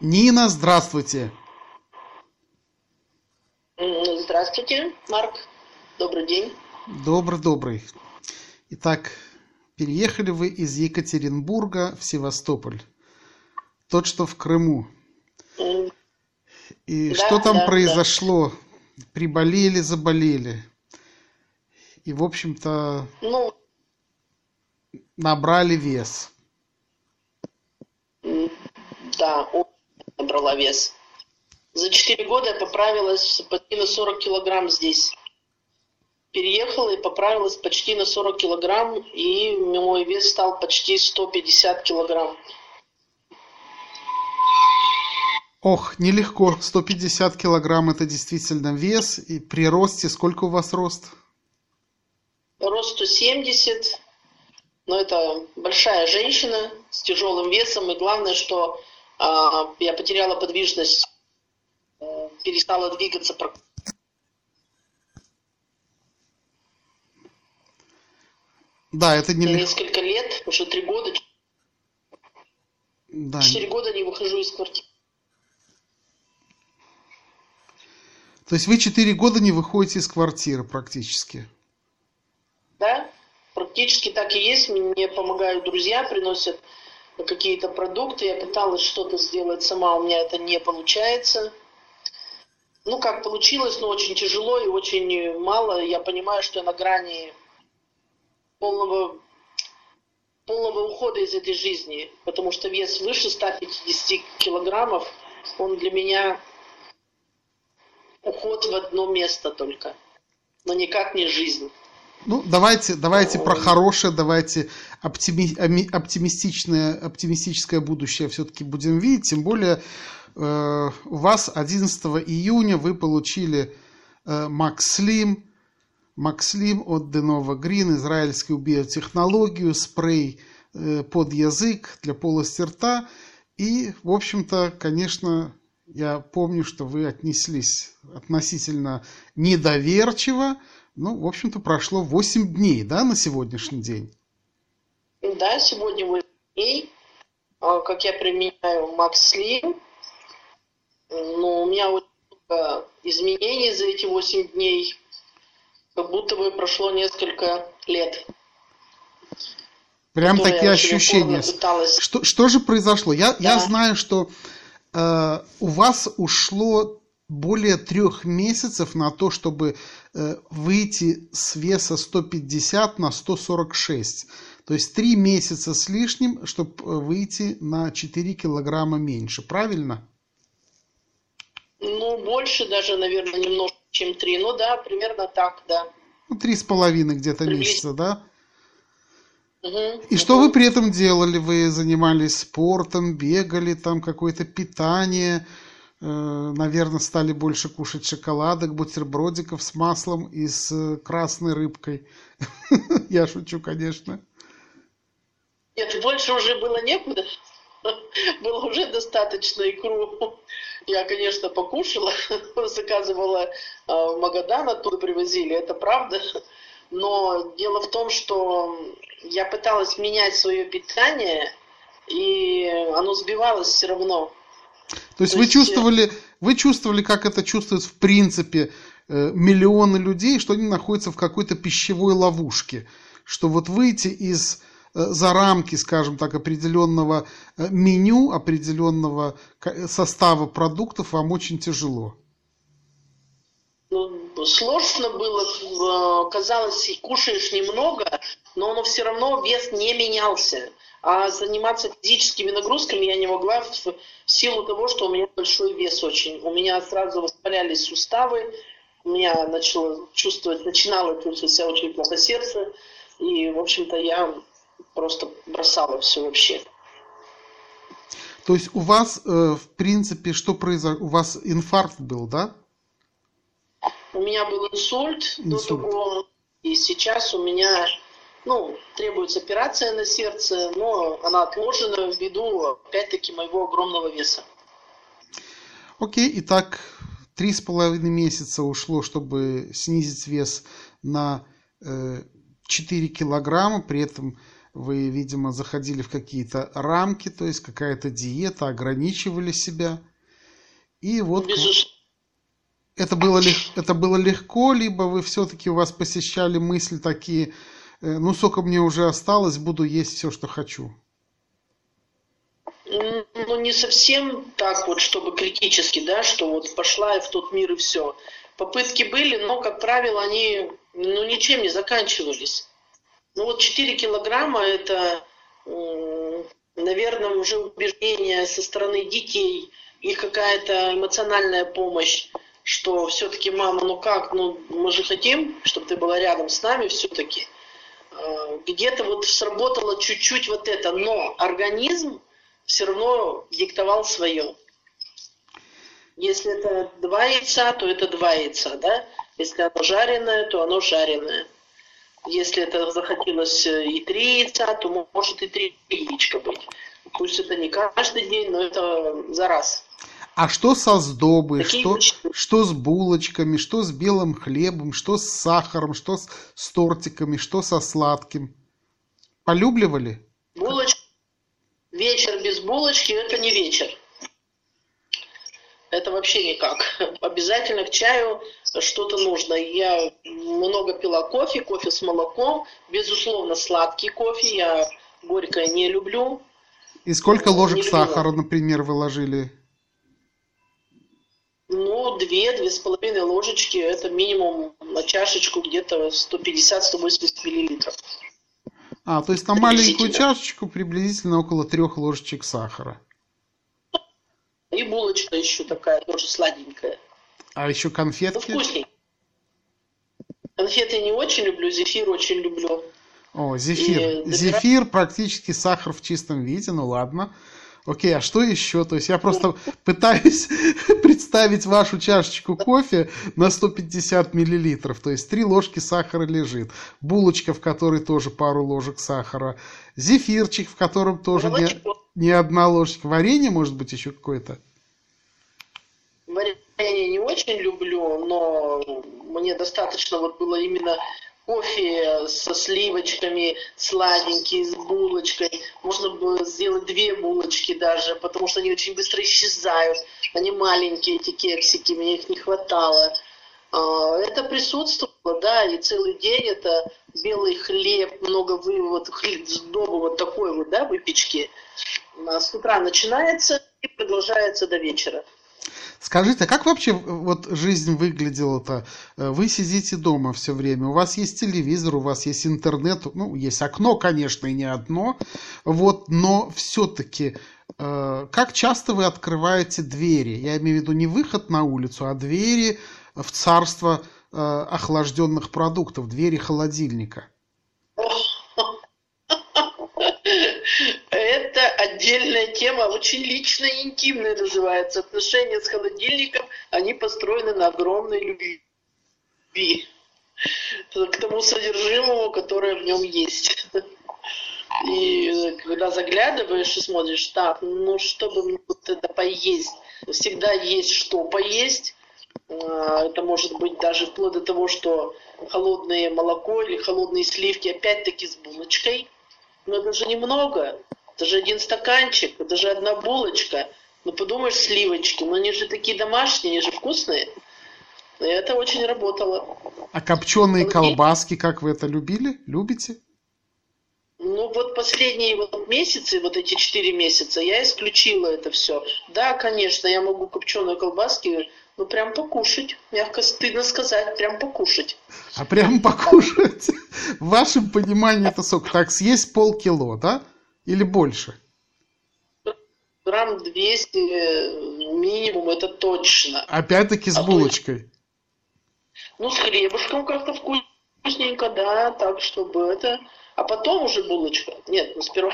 Нина, здравствуйте. Здравствуйте, Марк. Добрый день. Добрый-добрый. Итак, переехали вы из Екатеринбурга в Севастополь. Тот, что в Крыму. И Да, что там да, произошло? Приболели, заболели. И, в общем-то, Ну, набрали вес. да, набрала вес. За 4 года я поправилась почти на 40 килограмм здесь. Переехала и поправилась почти на 40 килограмм, и мой вес стал почти 150 килограмм. Ох, нелегко. 150 килограмм это действительно вес. И при росте, сколько у вас рост? Рост 170, но это большая женщина с тяжелым весом, и главное, что я потеряла подвижность, м, перестала двигаться. Да, это нелегко. несколько лет, уже три года, Да. четыре года не выхожу из квартиры. То есть вы 4 года не выходите из квартиры практически. Да, практически так и есть. Мне помогают друзья, приносят какие-то продукты. Я пыталась что-то сделать сама, у меня это не получается. Ну, как получилось, но очень тяжело и очень мало. Я понимаю, что я на грани полного, полного ухода из этой жизни, потому что вес выше 150 килограммов, он для меня уход в одно место только, но никак не жизнь. Ну, давайте, давайте про хорошее, давайте оптими- оптимистичное, оптимистическое будущее все-таки будем видеть. Тем более э, у вас 11 июня вы получили э, Max Slim от Denova Green, израильскую биотехнологию, спрей э, под язык для полости рта. И, в общем-то, конечно, я помню, что вы отнеслись относительно недоверчиво. Ну, в общем-то, прошло 8 дней, да, на сегодняшний день? Да, сегодня 8 дней, а, как я применяю Макс Слим. Но у меня много изменений за эти 8 дней, как будто бы прошло несколько лет. Прям такие я ощущения. пыталась. Что, что же произошло? Я, я Да. знаю, что э, у вас ушло более трех месяцев на то, чтобы выйти с веса 150 на 146. То есть три месяца с лишним, чтобы выйти на 4 килограмма меньше. Правильно? Ну, больше даже, наверное, немножко, чем 3. Ну да, примерно так, да. Ну, три с половиной где-то Приблизительно. месяца, да? И что вы при этом делали? Вы занимались спортом, бегали, там какое-то питание, э, наверное, стали больше кушать шоколадок, бутербродиков с маслом и с э, красной рыбкой. Я шучу, конечно. Нет, больше уже было некуда. Было уже достаточно икру. Я, конечно, покушала, заказывала а, в Магадан, оттуда привозили, это правда. Но дело в том, что я пыталась менять свое питание, и оно сбивалось все равно. То есть То вы есть, э, чувствовали, вы чувствовали, как это чувствуют в принципе э, миллионы людей, что они находятся в какой-то пищевой ловушке, что вот выйти из э, за рамки, скажем так, определенного меню, определенного состава продуктов вам очень тяжело. Ну, сложно было, казалось, и кушаешь немного, но оно все равно вес не менялся. А заниматься физическими нагрузками я не могла в, в силу того, что у меня большой вес очень. У меня сразу воспалялись суставы, у меня начало чувствовать, начинало чувствовать себя очень плохо сердце. И, в общем-то, я просто бросала все вообще. То есть у вас, э, в принципе, что произошло? У вас инфаркт был, да? У меня был инсульт, до Инсульт. того, и сейчас у меня, ну, требуется операция на сердце, но она отложена ввиду, опять-таки, моего огромного веса. Окей, итак, три с половиной месяца ушло, чтобы снизить вес на э, 4 килограмма, при этом вы, видимо, заходили в какие-то рамки, то есть какая-то диета, ограничивали себя. И вот Безусловно. это было, это было легко, либо вы все-таки у вас посещали мысли такие, э, ну, сколько мне уже осталось, буду есть все, что хочу. Ну, не совсем так вот, чтобы критически, да, что вот пошла я в тот мир и все. Попытки были, но, как правило, они ну, ничем не заканчивались. Ну вот 4 килограмма это, наверное, уже убеждение со стороны детей, их какая-то эмоциональная помощь, что все-таки, мама, ну как, ну мы же хотим, чтобы ты была рядом с нами все-таки. А, где-то вот сработало чуть-чуть вот это, но организм все равно диктовал свое. Если это два яйца, то это два яйца, да? Если оно жареное, то оно жареное. Если это захотелось э, и три яйца, то может и три яичка быть. Пусть это не каждый день, но это за раз. А что со сдобой, что, что с булочками, что с белым хлебом, что с сахаром, что с, с тортиками, что со сладким? Полюбливали? Булочка. Вечер без булочки – это не вечер. Это вообще никак. Обязательно к чаю что-то нужно. Я много пила кофе, кофе с молоком. Безусловно, сладкий кофе. Я горькое не люблю. И сколько ложек сахара, например, вы ложили? Ну, две, две с половиной ложечки. Это минимум на чашечку где-то 150-180 миллилитров. А, то есть на маленькую чашечку приблизительно около трех ложечек сахара. И булочка еще такая, тоже сладенькая. А еще конфетки? Ну, вкусней. Конфеты не очень люблю, зефир очень люблю. О, зефир. И зефир практически сахар в чистом виде, ну ладно. Окей, а что еще? То есть я просто пытаюсь представить вашу чашечку кофе на 150 миллилитров. То есть три ложки сахара лежит. Булочка, в которой тоже пару ложек сахара. Зефирчик, в котором тоже не, не одна ложечка. Варенье, может быть, еще какое-то? Варенье не очень люблю, но мне достаточно вот было именно кофе со сливочками, сладенький, с булочкой. Можно было сделать две булочки даже, потому что они очень быстро исчезают. Они маленькие, эти кексики, мне их не хватало. А, это присутствовало, да, и целый день это белый хлеб, много вы, вот хлеб, сдобы вот такой вот, да, выпечки. С утра начинается и продолжается до вечера. Скажите, а как вообще вот жизнь выглядела-то? Э, вы сидите дома все время, у вас есть телевизор, у вас есть интернет, ну, есть окно, конечно, и не одно, вот, но все-таки э, как часто вы открываете двери? Я имею в виду не выход на улицу, а двери в царство э, охлажденных продуктов, двери холодильника. Отдельная тема, очень личная и интимная называется. Отношения с холодильником, они построены на огромной любви к тому содержимому, которое в нем есть. И когда заглядываешь и смотришь, так, ну чтобы мне вот это поесть, всегда есть что поесть. А, это может быть даже вплоть до того, что холодное молоко или холодные сливки, опять-таки с булочкой. Но это же немного. Это же один стаканчик, это же одна булочка. Ну, подумаешь, сливочки, но они же такие домашние, они же вкусные. И это очень работало. А копченые вот колбаски, как вы это любили? Любите? Ну, вот последние вот месяцы, вот эти четыре месяца, я исключила это все. Да, конечно, я могу копченые колбаски, ну, прям покушать. Мягко стыдно сказать, прям покушать. А прям покушать? В вашем понимании это сок. Так, съесть полкило, да? Или больше? Грамм 200 минимум, это точно. Опять-таки с а булочкой. Ну, с хлебушком как-то вкусненько, да, так, чтобы это... А потом уже булочка. Нет, ну сперва,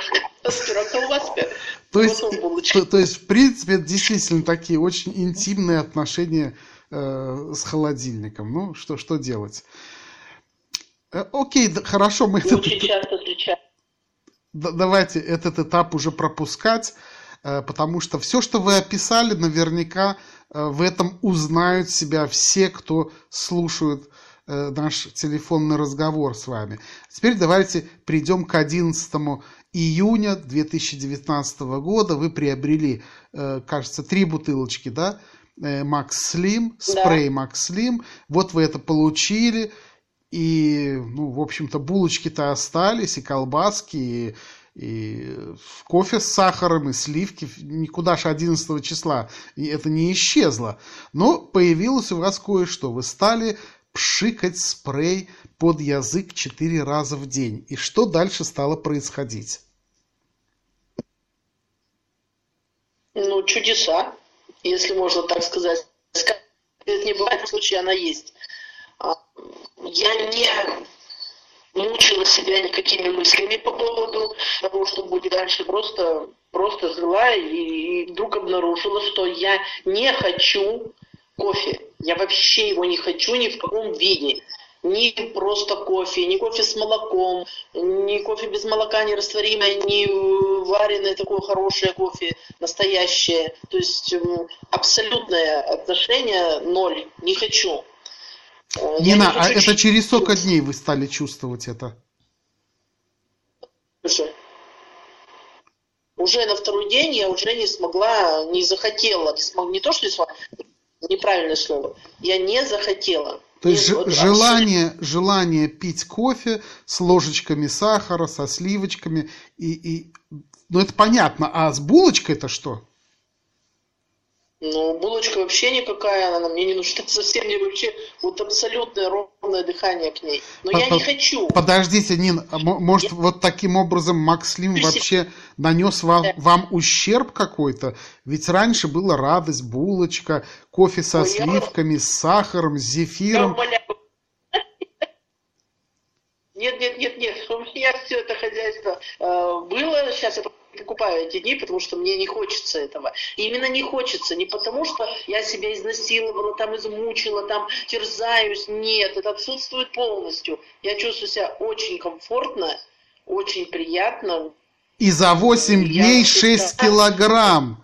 сперва колбаска. То есть, то, то есть, в принципе, это действительно такие очень интимные отношения э, с холодильником. Ну, что, что делать? Э, окей, да, хорошо, мы... Очень это... часто встречаем давайте этот этап уже пропускать, э, потому что все, что вы описали, наверняка э, в этом узнают себя все, кто слушают э, наш телефонный разговор с вами. Теперь давайте перейдем к 11 июня 2019 года. Вы приобрели, кажется, три бутылочки, да? Макс Слим, спрей Макс Слим. Вот вы это получили. И, ну, в общем-то, булочки-то остались, и колбаски, и и кофе с сахаром, и сливки, никуда же 11 числа это не исчезло. Но появилось у вас кое-что. Вы стали пшикать спрей под язык 4 раза в день. И что дальше стало происходить? Ну, чудеса, если можно так сказать. Это не бывает, в случае она есть. А, я не мучила себя никакими мыслями по поводу того, что будет дальше. Просто, просто жила и, вдруг обнаружила, что я не хочу кофе. Я вообще его не хочу ни в каком виде. Ни просто кофе, ни кофе с молоком, ни кофе без молока нерастворимое, ни вареное такое хорошее кофе, настоящее. То есть абсолютное отношение ноль. Не хочу. Нина, а это через сколько дней вы стали чувствовать это? Уже. Уже на второй день я уже не смогла, не захотела, не, смог, не то, что не смогла, неправильное слово, я не захотела. То есть не, желание, абсолютно... желание пить кофе с ложечками сахара, со сливочками, и, и... ну это понятно, а с булочкой это что? Ну, булочка вообще никакая, она мне не нужна совсем не вообще, вот абсолютное ровное дыхание к ней. Но Под, я не хочу. Подождите, Нин, а может я... вот таким образом Макслим вообще нанес вам, да. вам ущерб какой-то? Ведь раньше была радость, булочка, кофе со Ой, сливками, я... с сахаром, с зефиром. Нет, нет, нет, нет, у меня все это хозяйство э, было, сейчас это покупаю эти дни, потому что мне не хочется этого. И именно не хочется, не потому что я себя изнасиловала, там измучила, там терзаюсь. Нет, это отсутствует полностью. Я чувствую себя очень комфортно, очень приятно. И за 8 дней я 6 килограмм.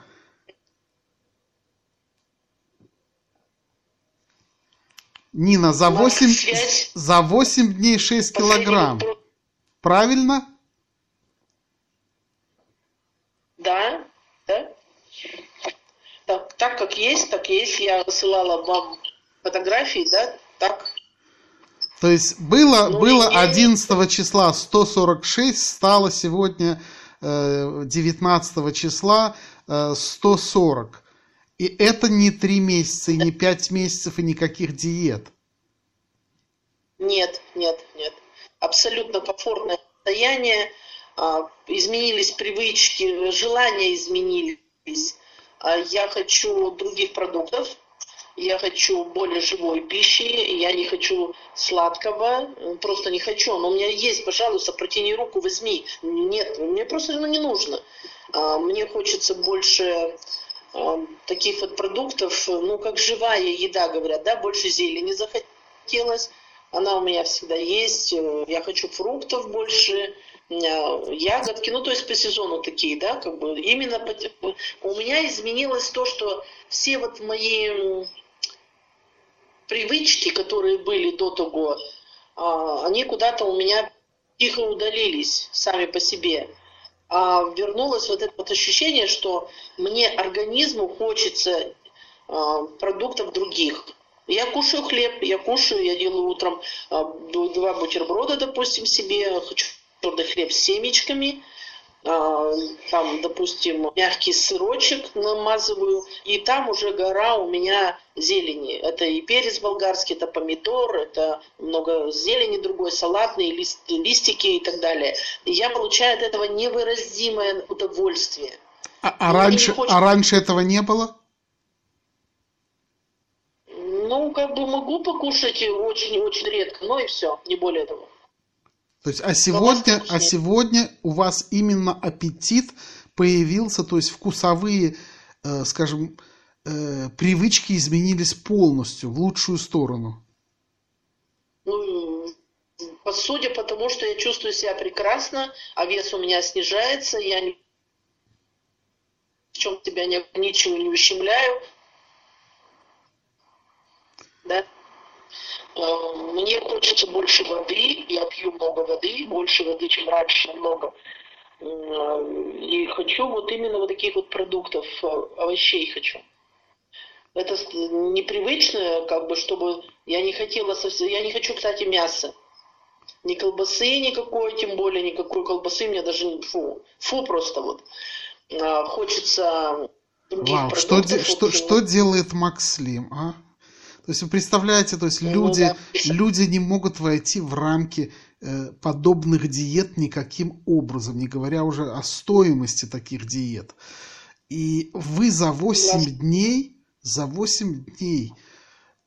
Нина, за 8, за 8 дней 6 килограмм. Правильно? Да, да. Так, так как есть, так есть. Я высылала вам фотографии, да, так. То есть было, ну, было 11 числа 146, стало сегодня 19 э, числа 140. Э, и это не 3 месяца, и не 5 месяцев, и никаких диет. Нет, нет, нет. Абсолютно комфортное состояние. А, изменились привычки, желания изменились. А, я хочу других продуктов, я хочу более живой пищи, я не хочу сладкого, просто не хочу. Но у меня есть, пожалуйста, протяни руку, возьми. Нет, мне просто оно не нужно. А, мне хочется больше таких вот продуктов, ну, как живая еда, говорят, да, больше зелени захотелось. Она у меня всегда есть. Я хочу фруктов больше, Э, ягодки, ну то есть по сезону такие, да, как бы именно по, у меня изменилось то, что все вот мои привычки, которые были до того, а, они куда-то у меня тихо удалились сами по себе. А вернулось вот это вот ощущение, что мне организму хочется а, продуктов других. Я кушаю хлеб, я кушаю, я делаю утром а, два бутерброда, допустим, себе, хочу черный хлеб с семечками, а, там, допустим, мягкий сырочек намазываю, и там уже гора у меня зелени. Это и перец болгарский, это помидор, это много зелени другой, салатные лист, листики и так далее. И я получаю от этого невыразимое удовольствие. А, а, раньше, хочет... а раньше этого не было? Ну, как бы могу покушать очень-очень редко, но и все, не более того. То есть, а сегодня, а сегодня у вас именно аппетит появился, то есть вкусовые, э, скажем, э, привычки изменились полностью в лучшую сторону. Ну, судя по тому, что я чувствую себя прекрасно, а вес у меня снижается, я ни в чем тебя не, ничего не ущемляю. Да? Э, мне хочется больше воды, я пью много воды, больше воды, чем раньше, намного. Э, и хочу вот именно вот таких вот продуктов, э, овощей хочу. Это непривычно, как бы, чтобы... Я не хотела совсем... Я не хочу, кстати, мяса. Ни колбасы никакой, тем более никакой колбасы. Мне даже... Фу. Фу просто вот. Хочется Вау, что, де, что, что делает Макслим, а? То есть вы представляете, то есть ну люди, да. люди не могут войти в рамки э, подобных диет никаким образом, не говоря уже о стоимости таких диет. И вы за 8 да. дней, за 8 дней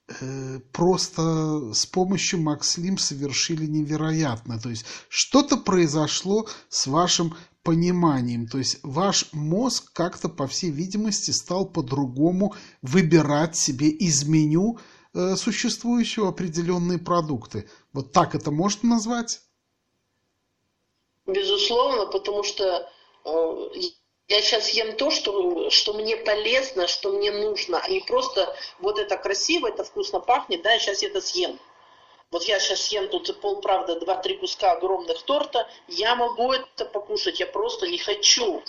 э, просто с помощью Макслим совершили невероятно. То есть что-то произошло с вашим пониманием. То есть ваш мозг как-то, по всей видимости, стал по-другому выбирать себе из меню э, существующего определенные продукты. Вот так это можно назвать? Безусловно, потому что э, я сейчас ем то, что, что мне полезно, что мне нужно, а не просто вот это красиво, это вкусно пахнет, да, я сейчас это съем. Вот я сейчас съем тут полправда два-три куска огромных торта, я могу это покушать, я просто не хочу.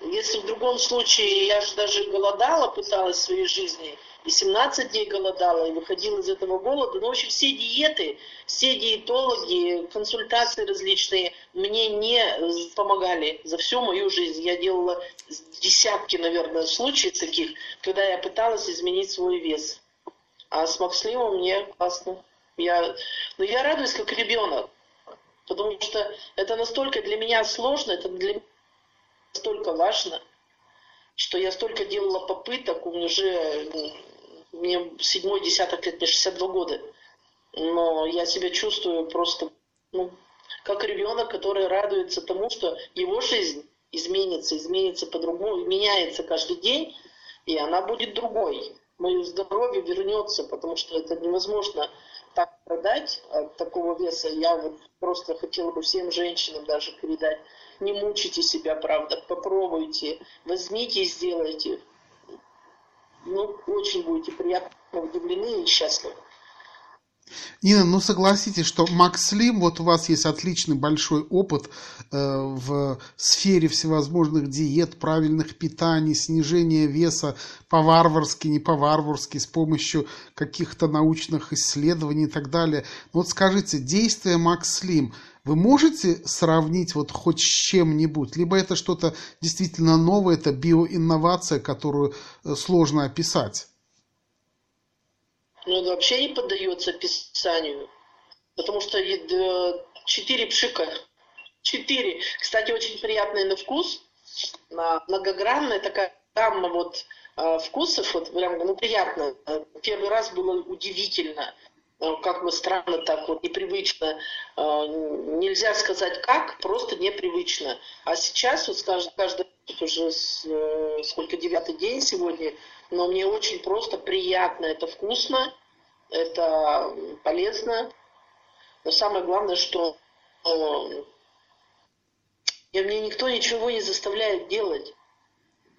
Если в другом случае я же даже голодала, пыталась в своей жизни, и 17 дней голодала, и выходила из этого голода. Но, в общем, все диеты, все диетологи, консультации различные мне не помогали за всю мою жизнь. Я делала десятки, наверное, случаев таких, когда я пыталась изменить свой вес. А с Макслимом мне классно. Я, ну, я радуюсь как ребенок, потому что это настолько для меня сложно, это для меня настолько важно, что я столько делала попыток, уже мне седьмой десяток лет, мне 62 года, но я себя чувствую просто ну, как ребенок, который радуется тому, что его жизнь изменится, изменится по-другому, меняется каждый день, и она будет другой. Мое здоровье вернется, потому что это невозможно так продать от такого веса, я вот просто хотела бы всем женщинам даже передать. Не мучите себя, правда, попробуйте, возьмите и сделайте. Ну, очень будете приятно удивлены и счастливы. Нина, ну согласитесь, что Макс Слим, вот у вас есть отличный большой опыт э, в сфере всевозможных диет, правильных питаний, снижения веса по-варварски, не по-варварски, с помощью каких-то научных исследований и так далее. Но вот скажите, действия Макс Слим, вы можете сравнить вот хоть с чем-нибудь? Либо это что-то действительно новое, это биоинновация, которую э, сложно описать? Но ну, он вообще не поддается описанию, потому что четыре пшика. Четыре. Кстати, очень приятный на вкус, многогранная такая гамма вот а, вкусов, вот прям ну, приятно. Первый раз было удивительно, а, как мы странно так вот непривычно. А, нельзя сказать как, просто непривычно. А сейчас вот каждый, каждый уже э, сколько девятый день сегодня, но мне очень просто приятно, это вкусно, это полезно. Но самое главное, что э, и мне никто ничего не заставляет делать.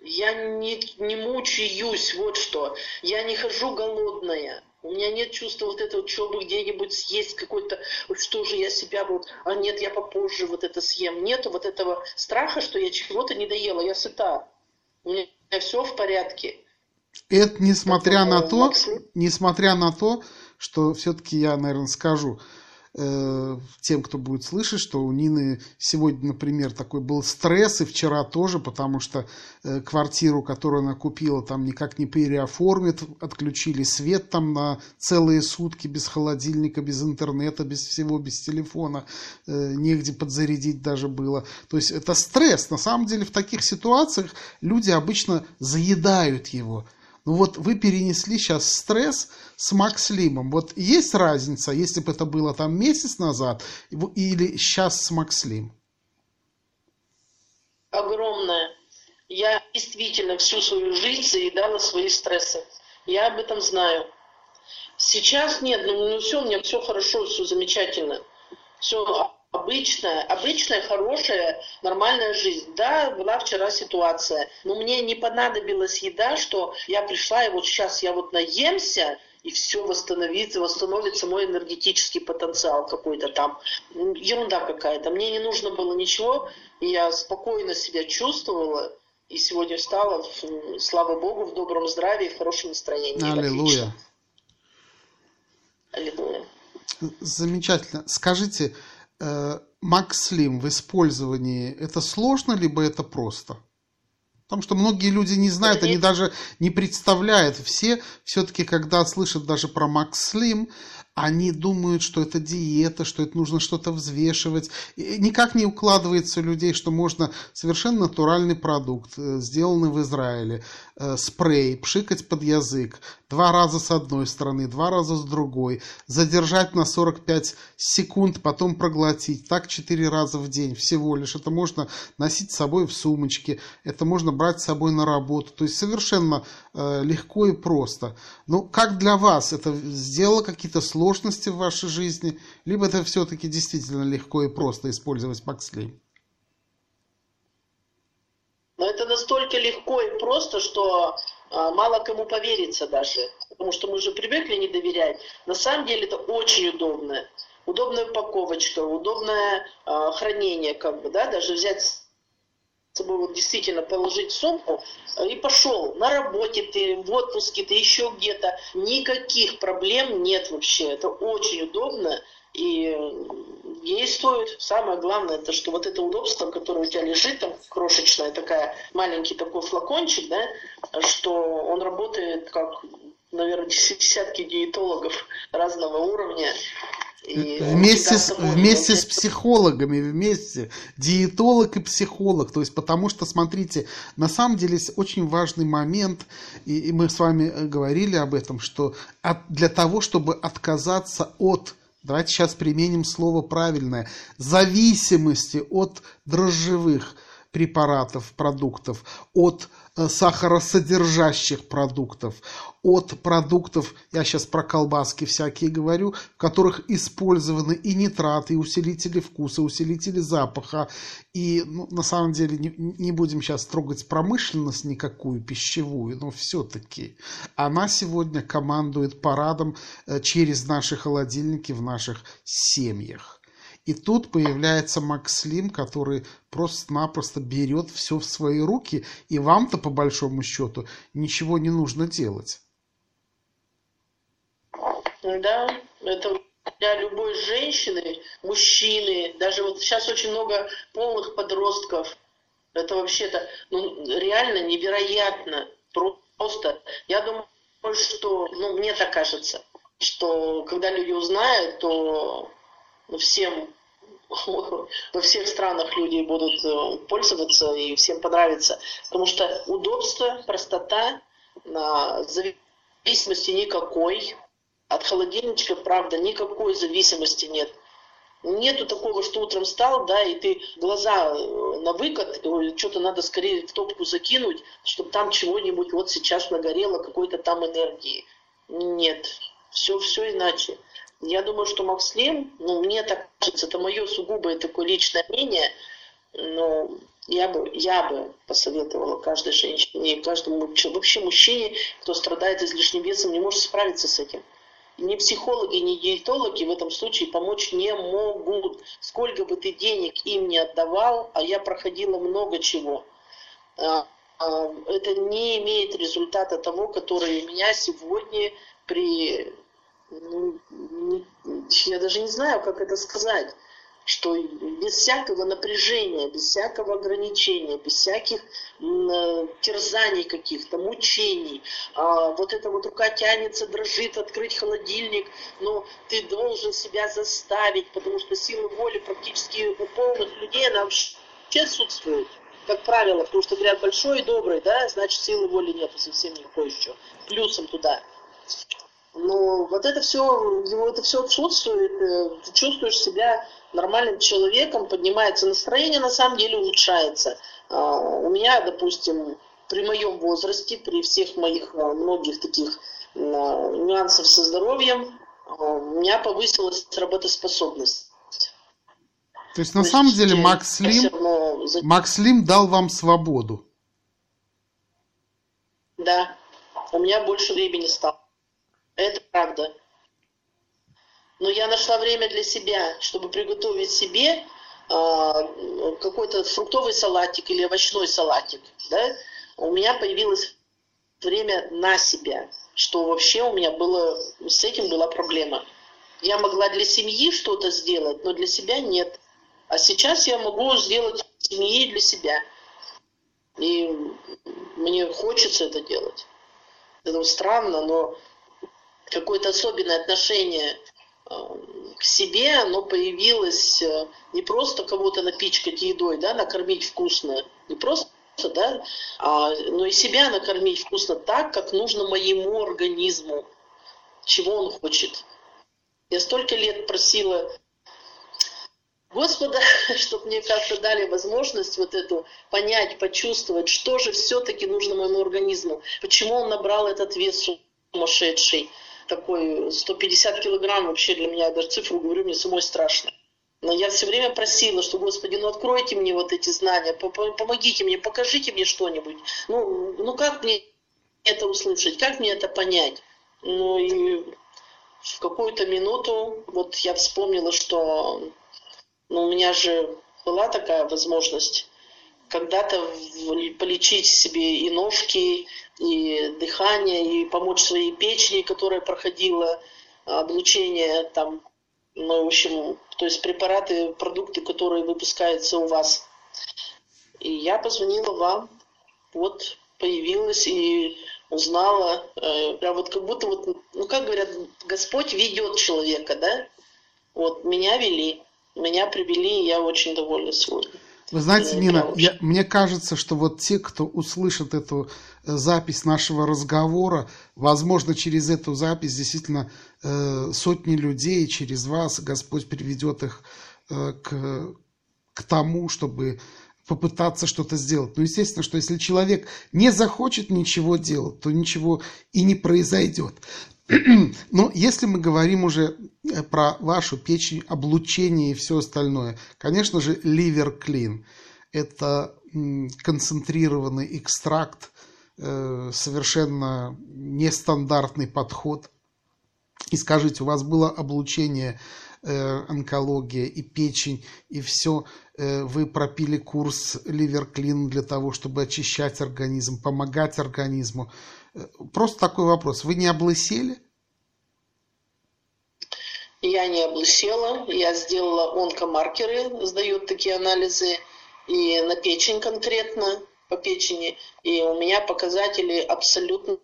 Я не, не мучаюсь, вот что. Я не хожу голодная. У меня нет чувства вот этого, чтобы где-нибудь съесть какой-то, что же я себя вот, а нет, я попозже вот это съем. Нету вот этого страха, что я чего-то не доела, я сыта. У меня все в порядке. Это несмотря на то, несмотря на то, что все-таки я, наверное, скажу э, тем, кто будет слышать, что у Нины сегодня, например, такой был стресс, и вчера тоже, потому что э, квартиру, которую она купила, там никак не переоформят, отключили свет там на целые сутки без холодильника, без интернета, без всего, без телефона, э, негде подзарядить даже было. То есть это стресс. На самом деле в таких ситуациях люди обычно заедают его. Ну вот вы перенесли сейчас стресс с Макслимом. Вот есть разница, если бы это было там месяц назад или сейчас с Макслим? Огромная. Я действительно всю свою жизнь заедала свои стрессы. Я об этом знаю. Сейчас нет, ну, ну все, у меня все хорошо, все замечательно. Все обычная, обычная, хорошая, нормальная жизнь. Да, была вчера ситуация, но мне не понадобилась еда, что я пришла, и вот сейчас я вот наемся, и все восстановится, восстановится мой энергетический потенциал какой-то там. Ерунда какая-то. Мне не нужно было ничего, и я спокойно себя чувствовала, и сегодня встала, слава Богу, в добром здравии, в хорошем настроении. Аллилуйя. Аллилуйя. Замечательно. Скажите, э, Макс Слим в использовании это сложно, либо это просто? Потому что многие люди не знают, они даже не представляют. Все все-таки, когда слышат даже про Макс Слим, они думают, что это диета, что это нужно что-то взвешивать. И никак не укладывается у людей, что можно совершенно натуральный продукт, э, сделанный в Израиле, э, спрей, пшикать под язык, два раза с одной стороны, два раза с другой, задержать на 45 секунд, потом проглотить. Так четыре раза в день всего лишь. Это можно носить с собой в сумочке, это можно брать с собой на работу. То есть совершенно э, легко и просто. Но как для вас это сделало какие-то сложности? Сложности в вашей жизни, либо это все-таки действительно легко и просто использовать Макслей? Но это настолько легко и просто, что а, мало кому поверится даже. Потому что мы уже привыкли не доверять. На самом деле это очень удобно. Удобная упаковочка, удобное а, хранение, как бы, да, даже взять собой вот действительно положить сумку э, и пошел. На работе ты, в отпуске ты, еще где-то. Никаких проблем нет вообще. Это очень удобно и действует. Самое главное, это что вот это удобство, которое у тебя лежит, там крошечная такая, маленький такой флакончик, да, что он работает как, наверное, десятки диетологов разного уровня. И вместе с, вместе с психологами, вместе диетолог и психолог. То есть, потому что, смотрите, на самом деле есть очень важный момент, и, и мы с вами э, говорили об этом, что от, для того, чтобы отказаться от давайте сейчас применим слово правильное, зависимости от дрожжевых препаратов, продуктов, от Э, сахаросодержащих продуктов, от продуктов, я сейчас про колбаски всякие говорю, в которых использованы и нитраты, и усилители вкуса, усилители запаха. И ну, на самом деле не, не будем сейчас трогать промышленность никакую пищевую, но все-таки она сегодня командует парадом э, через наши холодильники в наших семьях. И тут появляется Макслим, который просто-напросто берет все в свои руки, и вам-то, по большому счету, ничего не нужно делать. Да, это для любой женщины, мужчины, даже вот сейчас очень много полных подростков. Это вообще-то ну, реально невероятно. Просто я думаю, что, ну, мне так кажется, что когда люди узнают, то всем во всех странах люди будут э, пользоваться и всем понравится. Потому что удобство, простота, зависимости никакой. От холодильничка, правда, никакой зависимости нет. Нету такого, что утром встал, да, и ты глаза э, на выкат, что-то надо скорее в топку закинуть, чтобы там чего-нибудь вот сейчас нагорело, какой-то там энергии. Нет, все, все иначе. Я думаю, что Макслим, ну, мне так кажется, это мое сугубое такое личное мнение, но я бы, я бы посоветовала каждой женщине, каждому вообще мужчине, кто страдает излишним весом, не может справиться с этим. Ни психологи, ни диетологи в этом случае помочь не могут. Сколько бы ты денег им не отдавал, а я проходила много чего, а, а, это не имеет результата того, который меня сегодня при ну, я даже не знаю, как это сказать, что без всякого напряжения, без всякого ограничения, без всяких э, терзаний каких-то, мучений, а, вот эта вот рука тянется, дрожит, открыть холодильник, но ты должен себя заставить, потому что сила воли практически у полных людей, она вообще отсутствует как правило, потому что говорят большой и добрый, да, значит силы воли нету совсем никакой еще. Плюсом туда. Но вот это все, его это все отсутствует, э, ты чувствуешь себя нормальным человеком, поднимается настроение, на самом деле улучшается. А, у меня, допустим, при моем возрасте, при всех моих а, многих таких а, нюансов со здоровьем, у меня повысилась работоспособность. То есть на То самом есть, деле Макс Слим, равно... Макс Слим дал вам свободу. Да, у меня больше времени стало. Это правда. Но я нашла время для себя, чтобы приготовить себе э, какой-то фруктовый салатик или овощной салатик. Да? У меня появилось время на себя, что вообще у меня было, с этим была проблема. Я могла для семьи что-то сделать, но для себя нет. А сейчас я могу сделать семьи для себя. И мне хочется это делать. Это странно, но какое-то особенное отношение э, к себе, оно появилось э, не просто кого-то напичкать едой, да, накормить вкусно, не просто, да, а, но и себя накормить вкусно так, как нужно моему организму, чего он хочет. Я столько лет просила Господа, чтобы мне как-то дали возможность вот эту понять, почувствовать, что же все-таки нужно моему организму, почему он набрал этот вес сумасшедший, такой 150 килограмм, вообще для меня, я даже цифру говорю, мне самой страшно. Но я все время просила, что, Господи, ну откройте мне вот эти знания, помогите мне, покажите мне что-нибудь. Ну, ну как мне это услышать, как мне это понять? Ну и в какую-то минуту вот я вспомнила, что ну, у меня же была такая возможность когда-то полечить себе и ножки, и дыхание, и помочь своей печени, которая проходила облучение там, ну, в общем, то есть препараты, продукты, которые выпускаются у вас. И я позвонила вам, вот появилась и узнала, э, прям вот как будто вот, ну как говорят, Господь ведет человека, да? Вот меня вели, меня привели, и я очень довольна сегодня. Вы знаете, Нина, я, мне кажется, что вот те, кто услышит эту э, запись нашего разговора, возможно, через эту запись действительно э, сотни людей через вас Господь приведет их э, к, к тому, чтобы попытаться что-то сделать. Но естественно, что если человек не захочет ничего делать, то ничего и не произойдет. Но если мы говорим уже э, про вашу печень, облучение и все остальное, конечно же, ливер клин – это концентрированный экстракт, э, совершенно нестандартный подход. И скажите, у вас было облучение э, онкология и печень, и все, вы пропили курс ливерклин для того, чтобы очищать организм, помогать организму. Просто такой вопрос. Вы не облысели? Я не облысела. Я сделала онкомаркеры, сдают такие анализы. И на печень конкретно, по печени. И у меня показатели абсолютно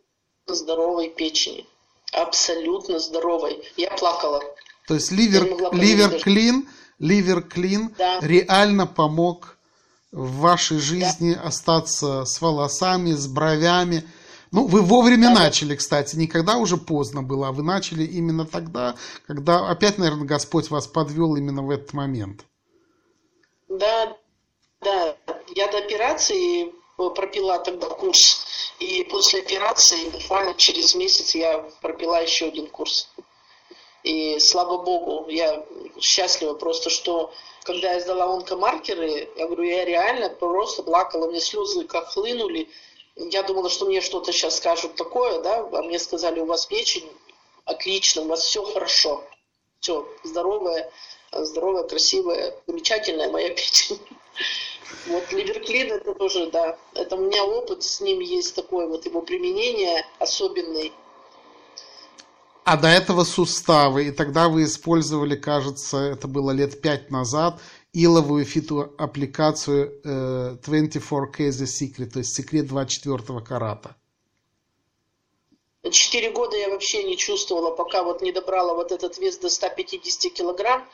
здоровой печени. Абсолютно здоровой. Я плакала. То есть ливер, ливер клин, ливер клин да. реально помог в вашей жизни да. остаться с волосами, с бровями, ну, вы вовремя да. начали, кстати, никогда уже поздно было, а вы начали именно тогда, когда опять, наверное, Господь вас подвел именно в этот момент. Да, да, я до операции пропила тогда курс, и после операции буквально через месяц я пропила еще один курс. И слава богу, я счастлива просто, что когда я сдала онкомаркеры, я говорю, я реально просто плакала, мне слезы как хлынули, я думала, что мне что-то сейчас скажут такое, да, а мне сказали, у вас печень отлично, у вас все хорошо, все здоровая, здоровая, красивая, замечательная моя печень. Вот ливерклин это тоже, да, это у меня опыт с ним есть такое вот его применение особенный. А до этого суставы, и тогда вы использовали, кажется, это было лет пять назад, иловую фитоаппликацию э, 24K The Secret, то есть секрет 24 карата. Четыре года я вообще не чувствовала, пока вот не добрала вот этот вес до 150 килограмм.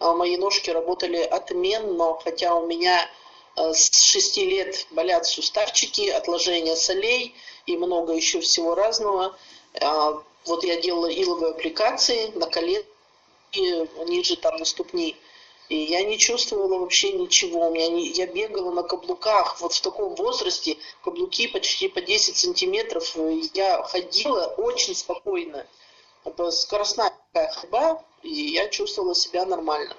А мои ножки работали отменно, хотя у меня э, с 6 лет болят суставчики, отложения солей и много еще всего разного. А, вот я делала иловые аппликации на колен, ниже там на ступни. И я не чувствовала вообще ничего. У меня не, я бегала на каблуках. Вот в таком возрасте каблуки почти по 10 сантиметров. Я ходила очень спокойно. Скоростная ходьба, и я чувствовала себя нормально.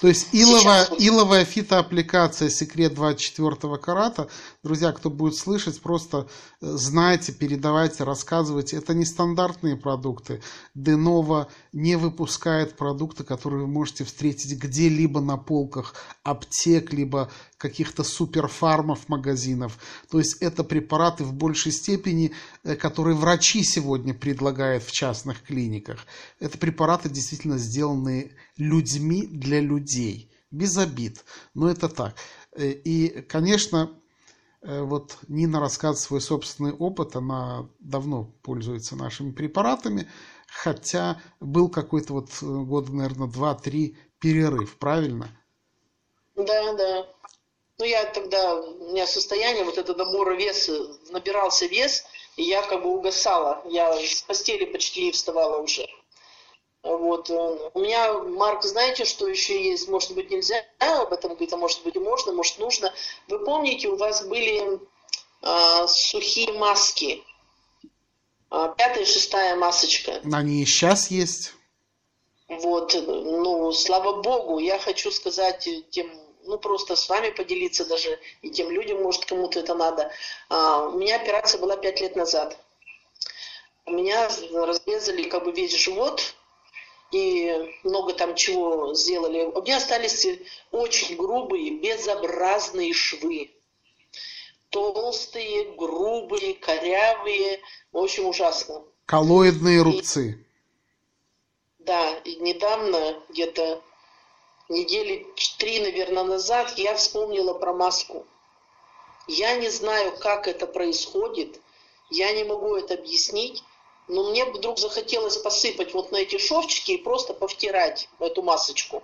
То есть иловая, Сейчас... иловая фитоаппликация секрет 24 карата. Друзья, кто будет слышать, просто э, знайте, передавайте, рассказывайте. Это не стандартные продукты. Денова не выпускает продукты, которые вы можете встретить где-либо на полках аптек, либо каких-то суперфармов магазинов. То есть это препараты в большей степени, э, которые врачи сегодня предлагают в частных клиниках. Это препараты действительно сделанные людьми для людей. Без обид. Но это так. Э, и, конечно, вот Нина рассказывает свой собственный опыт. Она давно пользуется нашими препаратами. Хотя был какой-то вот года, наверное, два-три перерыв, правильно? Да, да. Ну, я тогда, у меня состояние, вот это набор веса, набирался вес, и я как бы угасала. Я с постели почти не вставала уже. Вот. Э, у меня, Марк, знаете, что еще есть? Может быть, нельзя об этом говорить, а может быть, и можно, может, нужно. Вы помните, у вас были а, сухие маски. А, пятая, шестая масочка. Они и сейчас есть. Вот, ну, слава богу, я хочу сказать тем ну, просто с вами поделиться даже, и тем людям, может, кому-то это надо. А, у меня операция была пять лет назад. У меня разрезали как бы весь живот, и много там чего сделали. У меня остались очень грубые, безобразные швы. Толстые, грубые, корявые. В общем, ужасно. Коллоидные рубцы. И, да, и недавно, где-то недели три, наверное, назад я вспомнила про маску. Я не знаю, как это происходит, я не могу это объяснить, но мне вдруг захотелось посыпать вот на эти шовчики и просто повтирать эту масочку.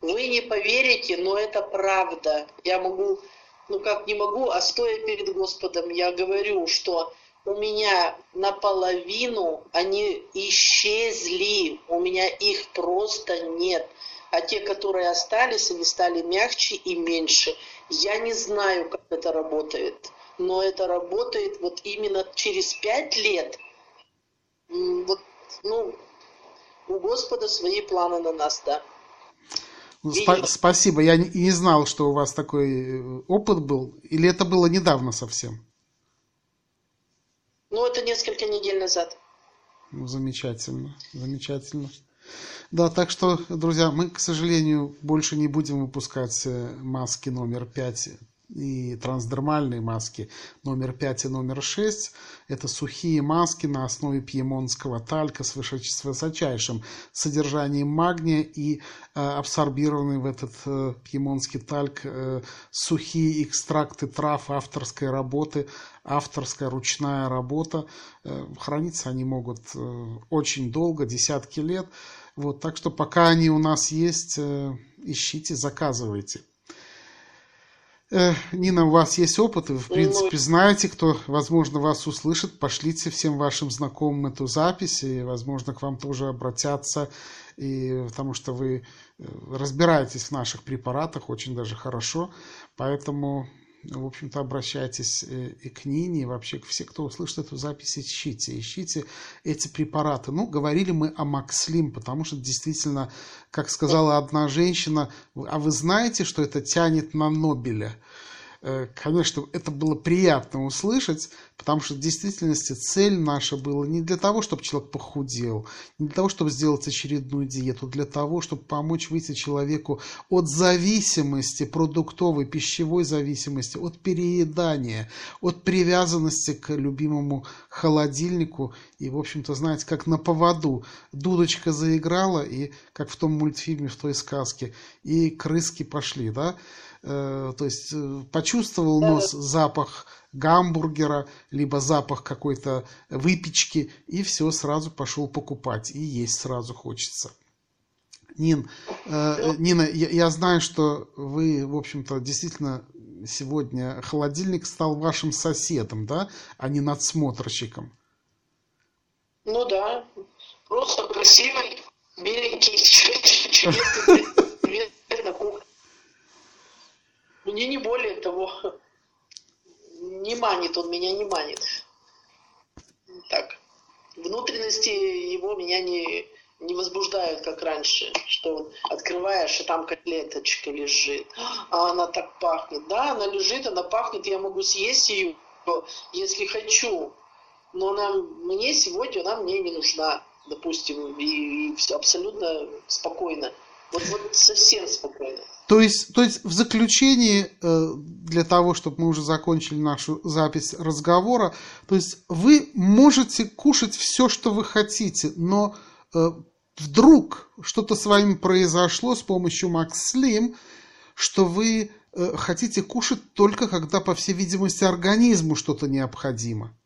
Вы не поверите, но это правда. Я могу, ну как не могу, а стоя перед Господом, я говорю, что у меня наполовину они исчезли, у меня их просто нет а те, которые остались, они стали мягче и меньше. Я не знаю, как это работает, но это работает вот именно через пять лет. Вот, ну, у Господа свои планы на нас, да. Ну, спа- спасибо. Я не, не знал, что у вас такой э, опыт был. Или это было недавно совсем? Ну, это несколько недель назад. Ну, замечательно, замечательно. Да, так что, друзья, мы, к сожалению, больше не будем выпускать э, маски номер 5 и трансдермальные маски номер 5 и номер 6. Это сухие маски на основе пьемонского талька с высочайшим содержанием магния и э, абсорбированный в этот э, пьемонский тальк э, сухие экстракты трав авторской работы, авторская ручная работа. Э, храниться они могут э, очень долго, десятки лет. Вот, так что пока они у нас есть, э, ищите, заказывайте. Э, Нина, у вас есть опыт, вы, в принципе, знаете, кто, возможно, вас услышит. Пошлите всем вашим знакомым эту запись, и, возможно, к вам тоже обратятся, и, потому что вы э, разбираетесь в наших препаратах очень даже хорошо. Поэтому в общем-то, обращайтесь э, и к Нине, и вообще все, кто услышит эту запись, ищите, ищите эти препараты. Ну, говорили мы о Макслим, потому что действительно, как сказала одна женщина, а вы знаете, что это тянет на Нобеля? Э, конечно, это было приятно услышать, потому что в действительности цель наша была не для того, чтобы человек похудел, не для того, чтобы сделать очередную диету, для того, чтобы помочь выйти человеку от зависимости, продуктовой, пищевой зависимости, от переедания, от привязанности к любимому холодильнику. И, в общем-то, знаете, как на поводу дудочка заиграла, и как в том мультфильме, в той сказке, и крыски пошли, да? Э, то есть э, почувствовал нос запах гамбургера, либо запах какой-то выпечки, и все, сразу пошел покупать, и есть сразу хочется. Нин, э, Нина, я, я знаю, что вы, в общем-то, действительно сегодня холодильник стал вашим соседом, да, а не надсмотрщиком. Ну да, просто красивый, беленький, чудесный на кухне. Мне не более того, не манит он меня, не манит. Так, внутренности его меня не, не возбуждают, как раньше, что открываешь, и там котлеточка лежит, а она так пахнет. Да, она лежит, она пахнет, я могу съесть ее, если хочу, но она мне сегодня, она мне не нужна, допустим, и, и абсолютно спокойно. Вот, вот совсем спокойно. То есть, то есть в заключении, э, для того, чтобы мы уже закончили нашу запись разговора, то есть вы можете кушать все, что вы хотите, но э, вдруг что-то с вами произошло с помощью Макс Слим, что вы э, хотите кушать только когда, по всей видимости, организму что-то необходимо.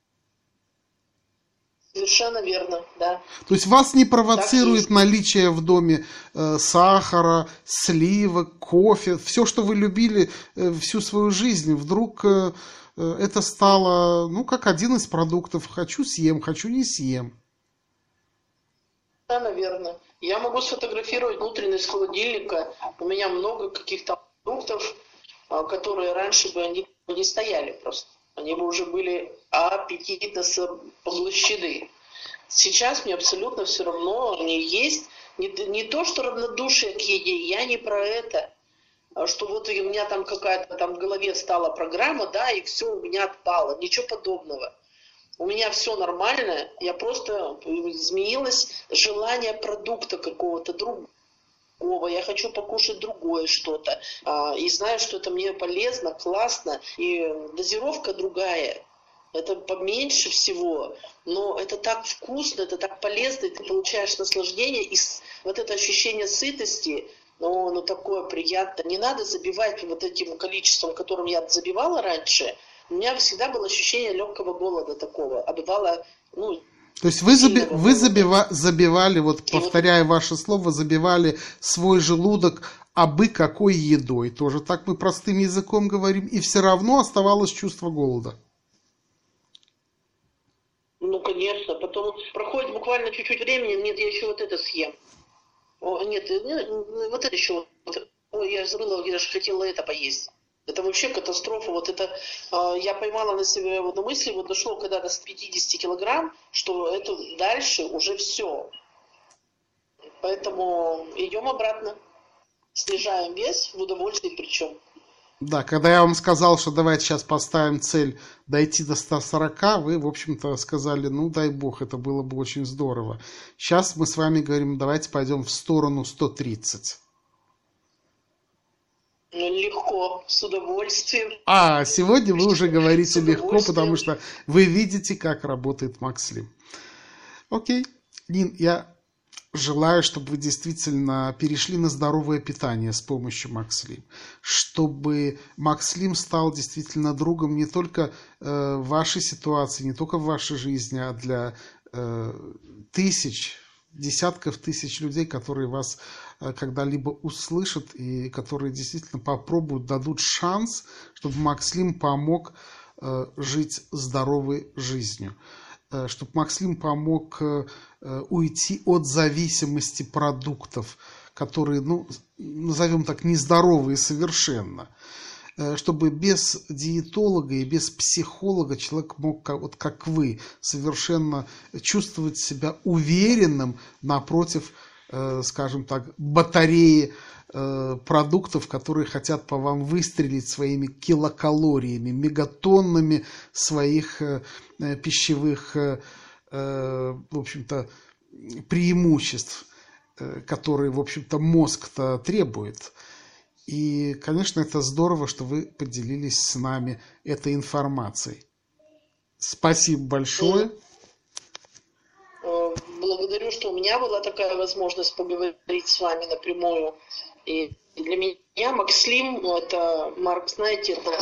Совершенно верно, да. То есть вас не провоцирует наличие в доме э, сахара, сливок, кофе, все, что вы любили э, всю свою жизнь, вдруг э, э, это стало, ну, как один из продуктов. Хочу съем, хочу не съем. Да, наверное. Я могу сфотографировать внутренность холодильника. У меня много каких-то продуктов, а, которые раньше бы они не стояли просто они бы уже были аппетитно поглощены. Сейчас мне абсолютно все равно, они есть. Не, не то, что равнодушие к еде, я не про это. А что вот у меня там какая-то там в голове стала программа, да, и все у меня отпало. Ничего подобного. У меня все нормально, я просто изменилось желание продукта какого-то другого другого, я хочу покушать другое что-то. А, и знаю, что это мне полезно, классно, и дозировка другая. Это поменьше всего, но это так вкусно, это так полезно, и ты получаешь наслаждение, и вот это ощущение сытости, ну, ну такое приятное. Не надо забивать вот этим количеством, которым я забивала раньше. У меня всегда было ощущение легкого голода такого. А бывало, ну, то есть вы, заби, вы забива, забивали, вот повторяя ваше слово, забивали свой желудок абы какой едой. Тоже так мы простым языком говорим. И все равно оставалось чувство голода. Ну, конечно. Потом проходит буквально чуть-чуть времени, нет, я еще вот это съем. О, нет, нет вот это еще. Ой, я забыла, я же хотела это поесть. Это вообще катастрофа. Вот это э, я поймала на себе вот мысли, вот дошло когда до 50 килограмм, что это дальше уже все. Поэтому идем обратно. Снижаем вес в удовольствии причем. Да, когда я вам сказал, что давайте сейчас поставим цель дойти до 140, вы, в общем-то, сказали, ну, дай бог, это было бы очень здорово. Сейчас мы с вами говорим, давайте пойдем в сторону 130. Ну, легко, с удовольствием. А, сегодня вы уже говорите легко, потому что вы видите, как работает Макслим. Окей. Нин, я желаю, чтобы вы действительно перешли на здоровое питание с помощью Макслим. Чтобы Макслим стал действительно другом не только э, вашей ситуации, не только в вашей жизни, а для э, тысяч, десятков тысяч людей, которые вас Э, когда-либо услышат и которые действительно попробуют, дадут шанс, чтобы Макслим помог э, жить здоровой жизнью, э, чтобы Макслим помог уйти от зависимости продуктов, которые, ну, назовем так, нездоровые совершенно. Чтобы без диетолога и без психолога человек мог, вот как вы, совершенно чувствовать себя уверенным напротив Э, скажем так, батареи э, продуктов, которые хотят по вам выстрелить своими килокалориями, мегатоннами своих э, пищевых, в общем-то, преимуществ, которые, в общем-то, мозг-то требует. И, конечно, это здорово, что вы поделились с нами этой информацией. Спасибо большое благодарю, что у меня была такая возможность поговорить с вами напрямую. И для меня Макслим, это, Марк, знаете, это,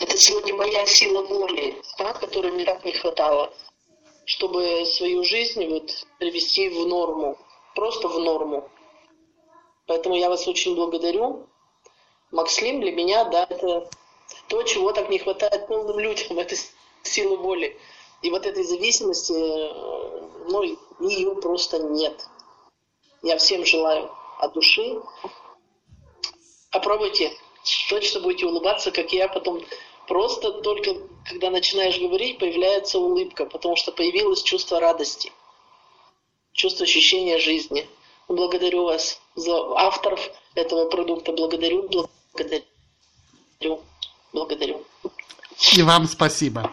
это сегодня моя сила воли, да, которой мне так не хватало, чтобы свою жизнь вот привести в норму, просто в норму. Поэтому я вас очень благодарю. Макслим для меня, да, это то, чего так не хватает полным людям, это сила воли. И вот этой зависимости, э, ну, ее просто нет. Я всем желаю от души. Попробуйте. Точно будете улыбаться, как я. Потом просто только, когда начинаешь говорить, появляется улыбка, потому что появилось чувство радости. чувство ощущения жизни. Благодарю вас за авторов этого продукта. Благодарю, благодарю, благодарю. И вам спасибо.